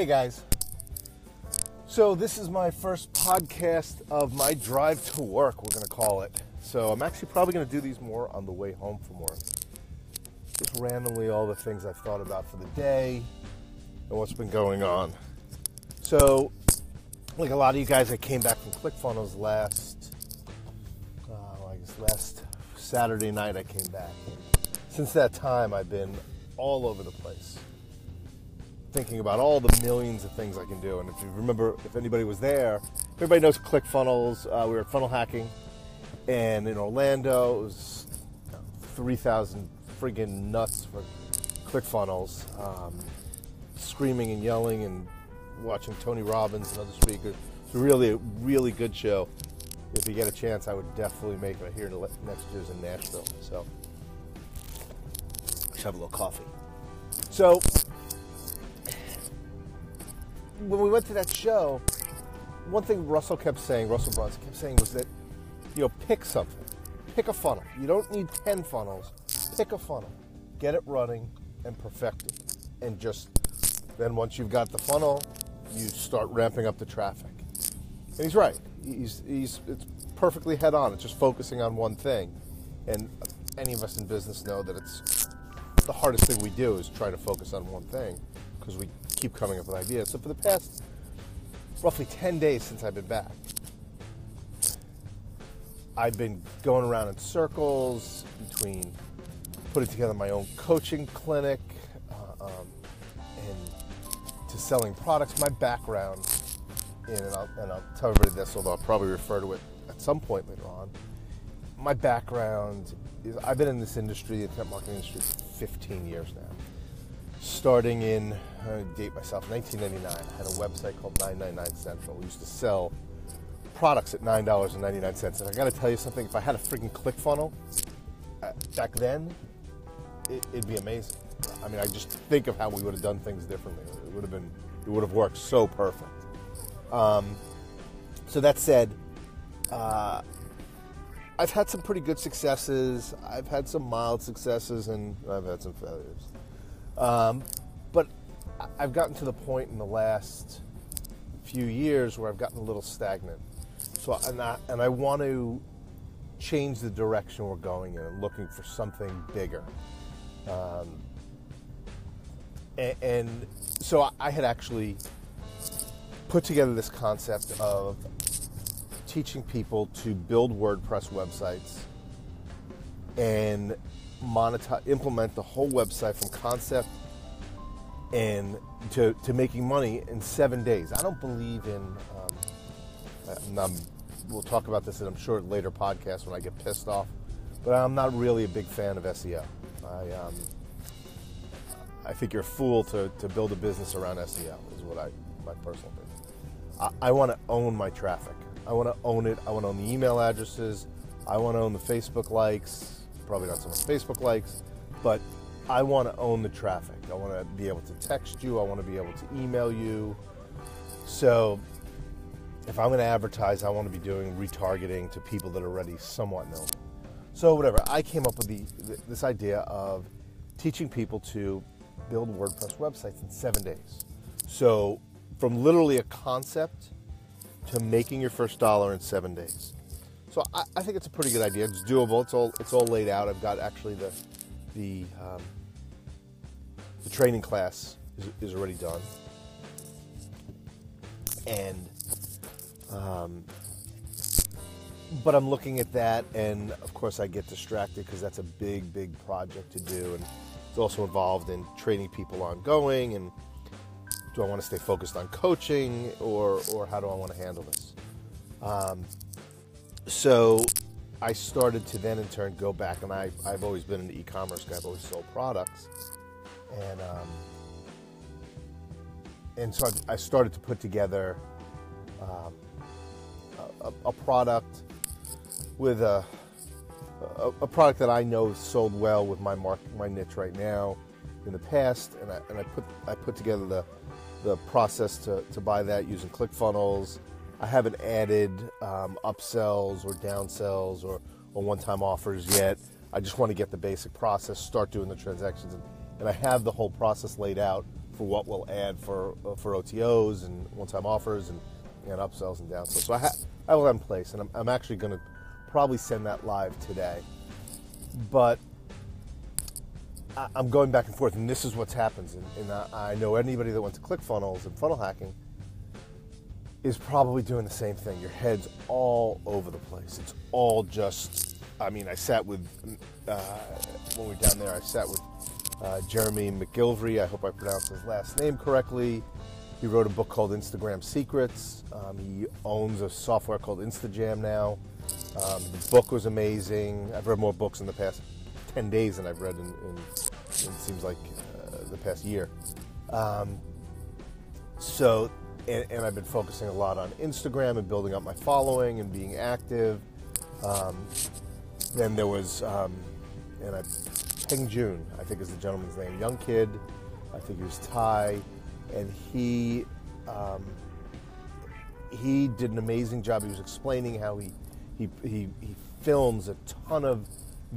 Hey guys. So, this is my first podcast of my drive to work, we're going to call it. So, I'm actually probably going to do these more on the way home from work. Just randomly, all the things I've thought about for the day and what's been going on. So, like a lot of you guys, I came back from ClickFunnels last, uh, I guess last Saturday night. I came back. Since that time, I've been all over the place, thinking about all the millions of things I can do. And if you remember, if anybody was there, everybody knows ClickFunnels. Uh, we were at Funnel Hacking, and in Orlando, it was 3,000 friggin' nuts for ClickFunnels, um, screaming and yelling and watching Tony Robbins and other speakers. It's really a really good show. If you get a chance, I would definitely make it here next year's in Nashville. So, let's have a little coffee. So, when we went to that show, one thing Russell kept saying, Russell Brunson kept saying, was that you know, pick something, pick a funnel. You don't need ten funnels. Pick a funnel, get it running, and perfect it, and just then once you've got the funnel, you start ramping up the traffic. And he's right. He's, he's it's perfectly head on. It's just focusing on one thing. And any of us in business know that it's the hardest thing we do is try to focus on one thing because we keep coming up with ideas. So for the past roughly 10 days since I've been back, I've been going around in circles between putting together my own coaching clinic, uh, um, and to selling products. My background in, and I'll, and I'll tell everybody this, although I'll probably refer to it at some point later on. My background is I've been in this industry, the internet marketing industry, 15 years now. Starting in, I date myself, 1999, I had a website called 999 Central. We used to sell products at $9.99. And I got to tell you something, if I had a freaking ClickFunnel uh, back then, it, it'd be amazing. I mean, I just think of how we would have done things differently. It would have been, it would have worked so perfect. Um, so that said, uh, I've had some pretty good successes. I've had some mild successes, and I've had some failures. Um, but I've gotten to the point in the last few years where I've gotten a little stagnant. So, and I, and I want to change the direction we're going in and looking for something bigger. Um, and, and so I had actually put together this concept of teaching people to build WordPress websites and monetize, implement the whole website from concept and to, to making money in seven days. I don't believe in, um, I'm, we'll talk about this in I'm sure later podcast when I get pissed off, but I'm not really a big fan of SEO. I, um, I think you're a fool to, to build a business around SEO, is what I, my personal opinion. I, I want to own my traffic. I want to own it. I want to own the email addresses. I want to own the Facebook likes. Probably not so much Facebook likes, but I want to own the traffic. I want to be able to text you. I want to be able to email you. So if I'm going to advertise, I want to be doing retargeting to people that are already somewhat known. So whatever, I came up with the, this idea of teaching people to build WordPress websites in seven days. So, from literally a concept to making your first dollar in seven days. So I, I, think it's a pretty good idea. It's doable. It's all it's all laid out. I've got actually the the um, the training class is, is already done, and um, but I'm looking at that, and of course I get distracted because that's a big, big project to do, and it's also involved in training people ongoing and do I want to stay focused on coaching or, or how do I want to handle this? Um, so I started to then in turn go back, and I, I've always been an e-commerce guy. I've always sold products, and um, and so I, I, started to put together um, a, a, product with a a, a, product that I know sold well with my mark, my niche right now in the past, and I, and I put I put together the the process to, to buy that using ClickFunnels. I haven't added um, upsells or downsells or, or one-time offers yet. I just want to get the basic process, start doing the transactions, and, and I have the whole process laid out for what we'll add for uh, for OTOs and one-time offers and, and upsells and downsells. So I, ha- I have that in place, and I'm, I'm actually going to probably send that live today. But I, I'm going back and forth, and this is what's happens. And, and I, I know anybody that went to ClickFunnels and funnel hacking is probably doing the same thing. Your head's all over the place. It's all just. I mean, I sat with uh, when we were down there. I sat with uh, Jeremy McGilvrey. I hope I pronounced his last name correctly. He wrote a book called Instagram Secrets. Um, he owns a software called Instajam now. Um, the book was amazing. I've read more books in the past 10 days than I've read in, in, in it seems like uh, the past year. Um, so, and, and, I've been focusing a lot on Instagram and building up my following and being active. Um, then there was, um, and I, Peng Joon, I think is the gentleman's name, young kid. I think he was Thai, and he um, he did an amazing job. He was explaining how he he, he, he films a ton of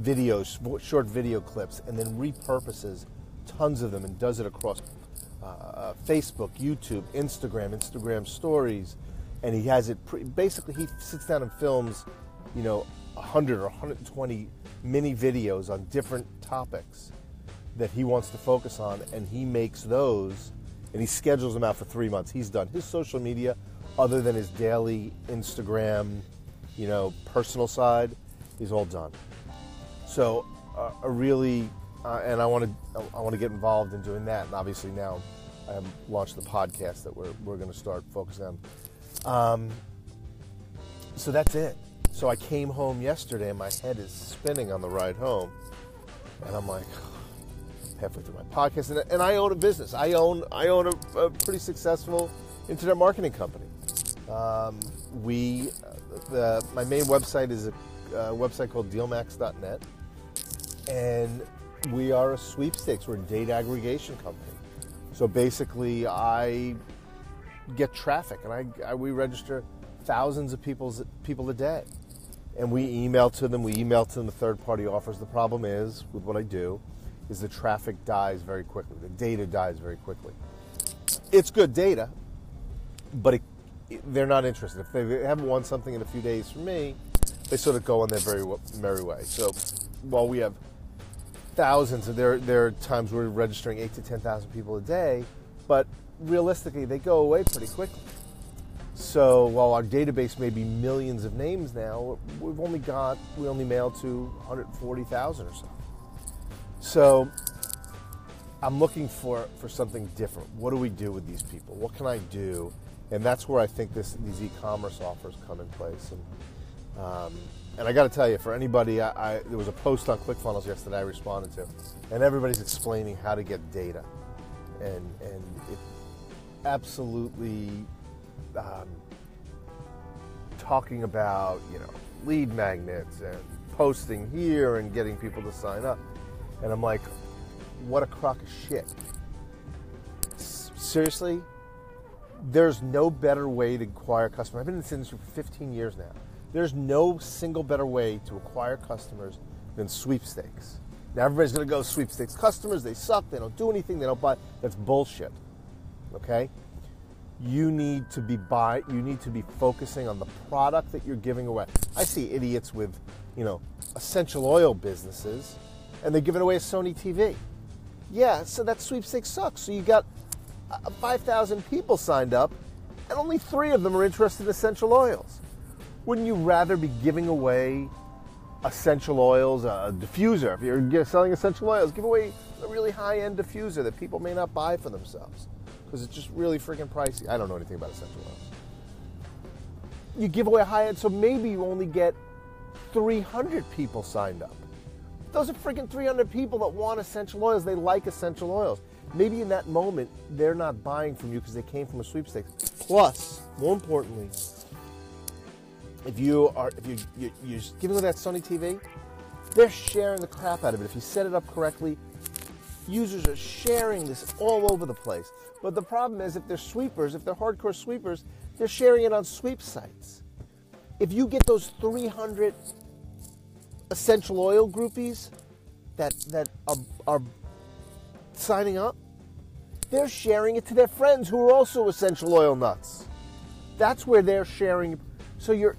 videos, short video clips, and then repurposes tons of them and does it across uh, uh, Facebook, YouTube, Instagram, Instagram stories, and he has it pre- basically. He sits down and films, you know, 100 or 120 mini videos on different topics that he wants to focus on, and he makes those and he schedules them out for three months. He's done his social media, other than his daily Instagram, you know, personal side, is all done. So, uh, a really, uh, and I want to, I want to get involved in doing that. And obviously now, I have launched the podcast that we're we're going to start focusing on. Um, so that's it. So I came home yesterday, and my head is spinning on the ride home, and I'm like, halfway through my podcast, and, and I own a business. I own I own a, a pretty successful internet marketing company. Um, we the, my main website is a, a website called DealMax.net, and we are a sweepstakes. We're a data aggregation company. So basically, I get traffic, and I, I we register thousands of people's people a day, and we email to them. We email to them the third party offers. The problem is with what I do is the traffic dies very quickly. The data dies very quickly. It's good data, but it, they're not interested. If they haven't won something in a few days from me, they sort of go on their very merry way. So while we have thousands, and there, there are times we're registering eight to 10,000 people a day, but realistically, they go away pretty quickly. So while our database may be millions of names now, we've only got, we only mail to 140,000 or so. So I'm looking for, for something different. What do we do with these people? What can I do? And that's where I think this, these e-commerce offers come in place. And, um, and I got to tell you, for anybody, I, I, there was a post on ClickFunnels yesterday I responded to, and everybody's explaining how to get data, and and it absolutely um, talking about you know lead magnets and posting here and getting people to sign up. And I'm like, what a crock of shit. Seriously? There's no better way to acquire customers. I've been in this industry for 15 years now. There's no single better way to acquire customers than sweepstakes. Now everybody's going to go sweepstakes customers. They suck. They don't do anything. They don't buy. That's bullshit. Okay. You need to be buy. You need to be focusing on the product that you're giving away. I see idiots with, you know, essential oil businesses and they're giving away a Sony TV. Yeah, so that sweepstakes sucks. So you got uh, 5,000 people signed up, and only three of them are interested in essential oils. Wouldn't you rather be giving away essential oils, a diffuser? If you're selling essential oils, give away a really high end diffuser that people may not buy for themselves because it's just really freaking pricey. I don't know anything about essential oils. You give away a high end, so maybe you only get 300 people signed up. Those are freaking 300 people that want essential oils. They like essential oils. Maybe in that moment, they're not buying from you because they came from a sweepstakes. Plus, more importantly, if you are if you, you you're giving them that Sony TV, they're sharing the crap out of it. If you set it up correctly, users are sharing this all over the place. But the problem is, if they're sweepers, if they're hardcore sweepers, they're sharing it on sweep sites. If you get those 300 essential oil groupies that that are, are signing up, they're sharing it to their friends who are also essential oil nuts. That's where they're sharing. So your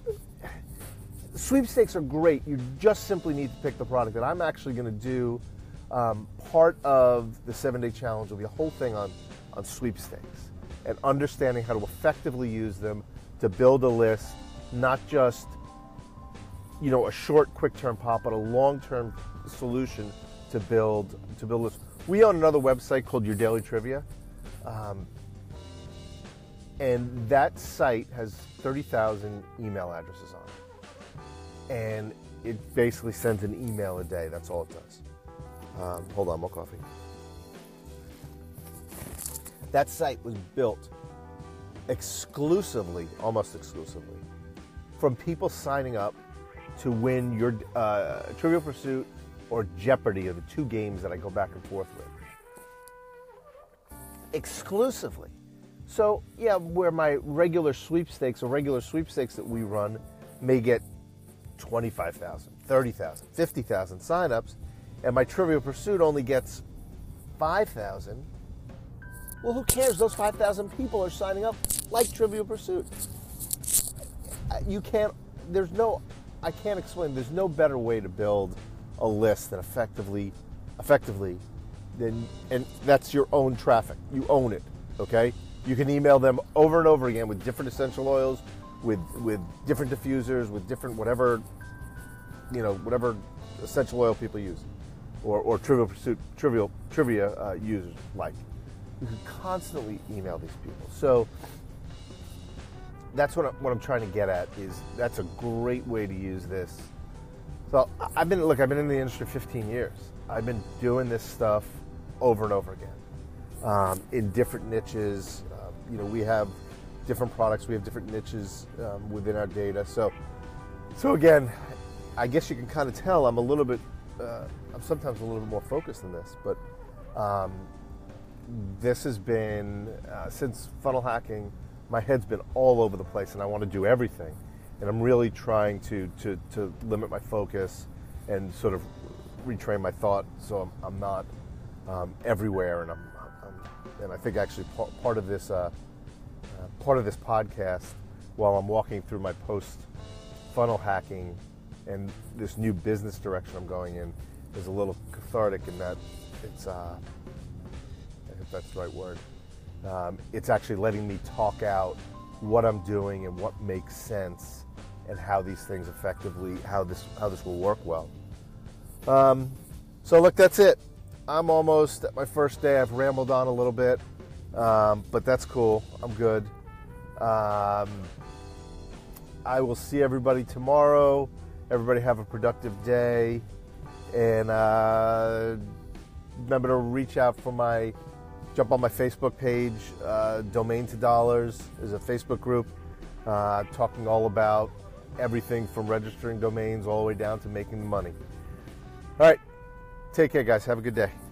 sweepstakes are great. You just simply need to pick the product. And I'm actually going to do um, part of the seven day challenge will be a whole thing on, on sweepstakes and understanding how to effectively use them to build a list, not just you know a short, quick term pop, but a long term solution to build to build lists. We own another website called Your Daily Trivia. Um, and that site has 30,000 email addresses on it. And it basically sends an email a day. That's all it does. Um, hold on, more coffee. That site was built exclusively, almost exclusively, from people signing up to win your uh, Trivial Pursuit or Jeopardy are the two games that I go back and forth with. Exclusively. So, yeah, where my regular sweepstakes or regular sweepstakes that we run may get 25,000, 30,000, 50,000 signups, and my Trivial Pursuit only gets 5,000, well, who cares? Those 5,000 people are signing up like Trivial Pursuit. You can't, there's no, I can't explain, there's no better way to build a list that effectively, effectively, then, and that's your own traffic. You own it, okay? You can email them over and over again with different essential oils, with with different diffusers, with different whatever, you know, whatever essential oil people use, or, or Trivial Pursuit, Trivial Trivia uh, users like. You can constantly email these people. So that's what, I, what I'm trying to get at is that's a great way to use this. So I've been look, I've been in the industry 15 years. I've been doing this stuff over and over again um, in different niches. You know, we have different products. We have different niches um, within our data. So, so again, I guess you can kind of tell I'm a little bit. Uh, I'm sometimes a little bit more focused than this, but um, this has been uh, since funnel hacking. My head's been all over the place, and I want to do everything. And I'm really trying to to, to limit my focus and sort of retrain my thought, so I'm, I'm not um, everywhere, and I'm, and I think actually part of this uh, uh, part of this podcast, while I'm walking through my post funnel hacking and this new business direction I'm going in, is a little cathartic in that it's uh, if that's the right word. Um, it's actually letting me talk out what I'm doing and what makes sense and how these things effectively how this how this will work well. Um, so look, that's it. I'm almost at my first day. I've rambled on a little bit, um, but that's cool. I'm good. Um, I will see everybody tomorrow. Everybody have a productive day, and uh, remember to reach out for my jump on my Facebook page. Uh, Domain to Dollars is a Facebook group uh, talking all about everything from registering domains all the way down to making the money. All right. Take care, guys. Have a good day.